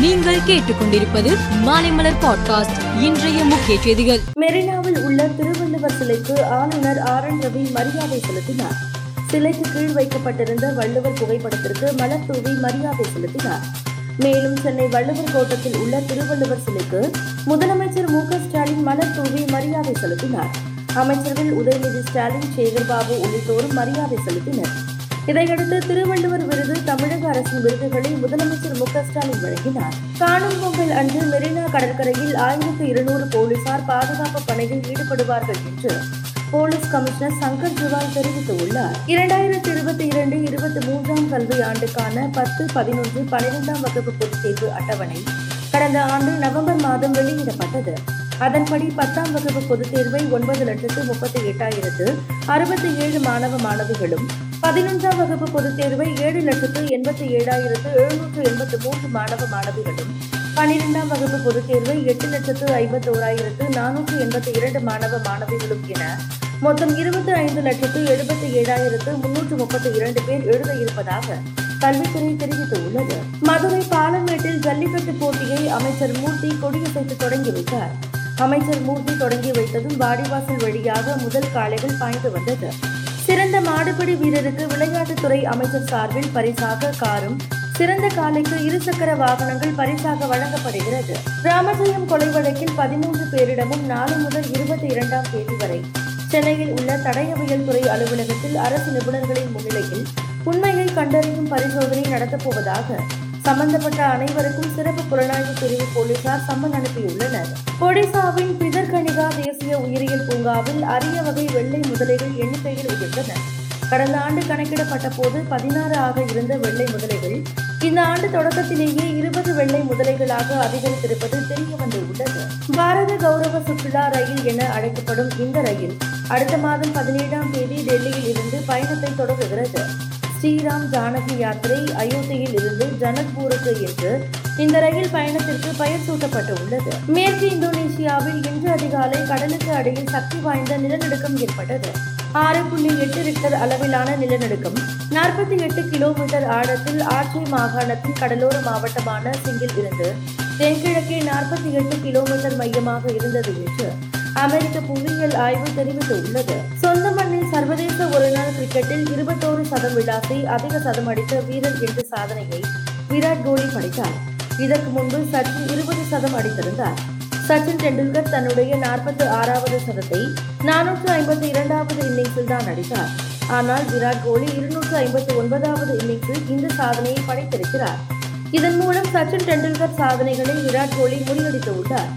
நீங்கள் கேட்டுக்கொண்டிருப்பது மாலைமலர் பாட்காஸ்ட் இன்றைய முக்கிய செய்திகள். மெரினாவில் உள்ள திருவள்ளுவர் சிலைக்கு ஆளுநர் ஆர் என் ரவி மரியாதை செலுத்தினார். சிலைக்கு கீழ் வைக்கப்பட்டிருந்த வள்ளுவர் புகைப்படத்திற்கு மலர் தூவி மரியாதை செலுத்தினார். மேலும் சென்னை வள்ளுவர் கோட்டத்தில் உள்ள திருவள்ளுவர் சிலைக்கு முதலமைச்சர் மு க ஸ்டாலின் மலர் தூவி மரியாதை செலுத்தினார். அமைச்சர்கள் உதயநிதி ஸ்டாலின் சேகர்பாபு உள்ளிட்டோரும் மரியாதை செலுத்தினர். இதையடுத்து திருவள்ளுவர் விருது தமிழக அரசின் விருதுகளை முதலமைச்சர் மு க ஸ்டாலின் வழங்கினார். காணும் பொங்கல் அன்று மெரினா கடற்கரையில் ஆயிரத்து இருநூறு போலீசார் பாதுகாப்பு பணியில் ஈடுபடுவார்கள் என்று போலீஸ் கமிஷனர் சங்கர் ஜிவால் தெரிவித்துள்ளார். இரண்டாயிரத்தி இருபத்தி இரண்டு இருபத்தி மூன்றாம் கல்வியாண்டுக்கான பத்து பதினொன்று பனிரெண்டாம் வகுப்பு பொதுத் தேர்வு அட்டவணை கடந்த ஆண்டு நவம்பர் மாதம் வெளியிடப்பட்டது. அதன்படி பத்தாம் வகுப்பு பொதுத் தேர்வை ஒன்பது லட்சத்து முப்பத்தி எட்டாயிரத்து அறுபத்தி ஏழு மாணவ மாணவிகளும் பதினொன்றாம் வகுப்பு பொதுத் தேர்வை ஏழு லட்சத்து எண்பத்தி ஏழாயிரத்து எழுநூற்று எண்பத்து மூன்று மாணவ மாணவிகளும் பனிரெண்டாம் வகுப்பு பொதுத் தேர்வை எட்டு லட்சத்து ஐம்பத்தி ஓராயிரத்து நானூற்று எண்பத்தி இரண்டு மாணவ மாணவிகளும் என மொத்தம் இருபத்தி ஐந்து லட்சத்து எழுபத்தி ஏழாயிரத்து முன்னூற்று முப்பத்தி இரண்டு பேர் எழுத இருப்பதாக கல்வித்துறை தெரிவித்துள்ளது. மதுரை பாலமேட்டில் ஜல்லிக்கட்டு போட்டியை அமைச்சர் மூர்த்தி கொடியசைத்து தொடங்கி வைத்தார். அமைச்சர் மூர்த்தி தொடங்கி வைத்ததும் வாடிவாசல் வழியாக முதல் காளைகள் பாய்ந்து வந்தது. சிறந்த மாடுபிடி வீரருக்கு விளையாட்டுத்துறை அமைச்சர் சார்பில் பரிசாக காரும் சிறந்த காலைக்கு இருசக்கர வாகனங்கள் பரிசாக வழங்கப்படுகிறது. ராமஜெயம் கொலை வழக்கில் பதிமூன்று பேரிடமும் நாலு முதல் இருபத்தி இரண்டாம் தேதி வரை. சென்னையில் உள்ள தடயவியல் துறை அலுவலகத்தில் அரசு நிபுணர்களின் முன்னிலையில் உண்மையை கண்டறியும் பரிசோதனை நடத்தப்போவதாக சம்பந்தப்பட்ட அனைவருக்கும் சிறப்பு புலனாய்வு பிரிவு போலீசார் சம்மன் அனுப்பியுள்ளனர். ஒடிசாவின் பிதர்கணிகா தேசிய உயிரியல் பூங்காவில் அரிய வகை வெள்ளை முதலைகள் எண்ணிக்கையில் உயர்ந்தன. கடந்த ஆண்டு கணக்கிடப்பட்ட போது பதினாறு ஆக இருந்த வெள்ளை முதலைகள் இந்த ஆண்டு தொடக்கத்திலேயே இருபது வெள்ளை முதலைகளாக அதிகரித்திருப்பது தெரிய வந்துள்ளது. பாரத கௌரவ சுற்றுலா ரயில் என அழைக்கப்படும் இந்த ரயில் அடுத்த மாதம் பதினேழாம் தேதி டெல்லியில் இருந்து பயணத்தை தொடங்குகிறது. ஸ்ரீராம் ஜானகி யாத்திரை அயோத்தியில் இருந்து ஜனக்பூருக்கு என்று இந்த ரயில் பயணத்திற்கு பெயர் சூட்டப்பட்டு உள்ளது மேற்கு இந்தோனேஷியாவில் இன்று அதிகாலை கடலுக்கு அடியில் சக்தி வாய்ந்த நிலநடுக்கம் ஏற்பட்டது. ஆறு புள்ளி எட்டு ரிக்டர் அளவிலான நிலநடுக்கம் நாற்பத்தி எட்டு கிலோமீட்டர் ஆழத்தில் ஆட்சி மாகாணத்தின் கடலோர மாவட்டமான சிங்கில் இருந்து தென்கிழக்கே நாற்பத்தி எட்டு கிலோமீட்டர் மையமாக இருந்தது என்று அமெரிக்க புவியியல் ஆய்வு தெரிவித்துள்ளது. சொந்த மண்ணில் சர்வதேச ஒருநாள் கிரிக்கெட்டில் இருபத்தி சதம் விளாசி அதிக சதம் அடித்த வீரர் என்ற சாதனையை விராட் கோலி படைத்தார். இதற்கு முன்பு சச்சின் இருபது சதம் அடித்திருந்தார். சச்சின் டெண்டுல்கர் தன்னுடைய நாற்பத்தி ஆறாவது சதத்தை நானூற்று ஐம்பத்தி இரண்டாவது இன்னிங்ஸில் தான் அடித்தார். ஆனால் விராட் கோலி இருநூற்று ஐம்பத்தி ஒன்பதாவது இன்னிங்ஸில் இந்த சாதனையை படைத்திருக்கிறார். இதன் மூலம் சச்சின் டெண்டுல்கர் சாதனைகளை விராட் கோலி முறியடித்துள்ளார்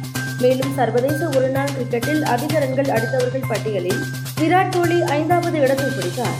மேலும் சர்வதேச ஒருநாள் கிரிக்கெட்டில் அதிக ரன்கள் அடித்தவர்கள் பட்டியலில் விராட் கோலி ஐந்தாவது இடத்தை பிடித்தார்.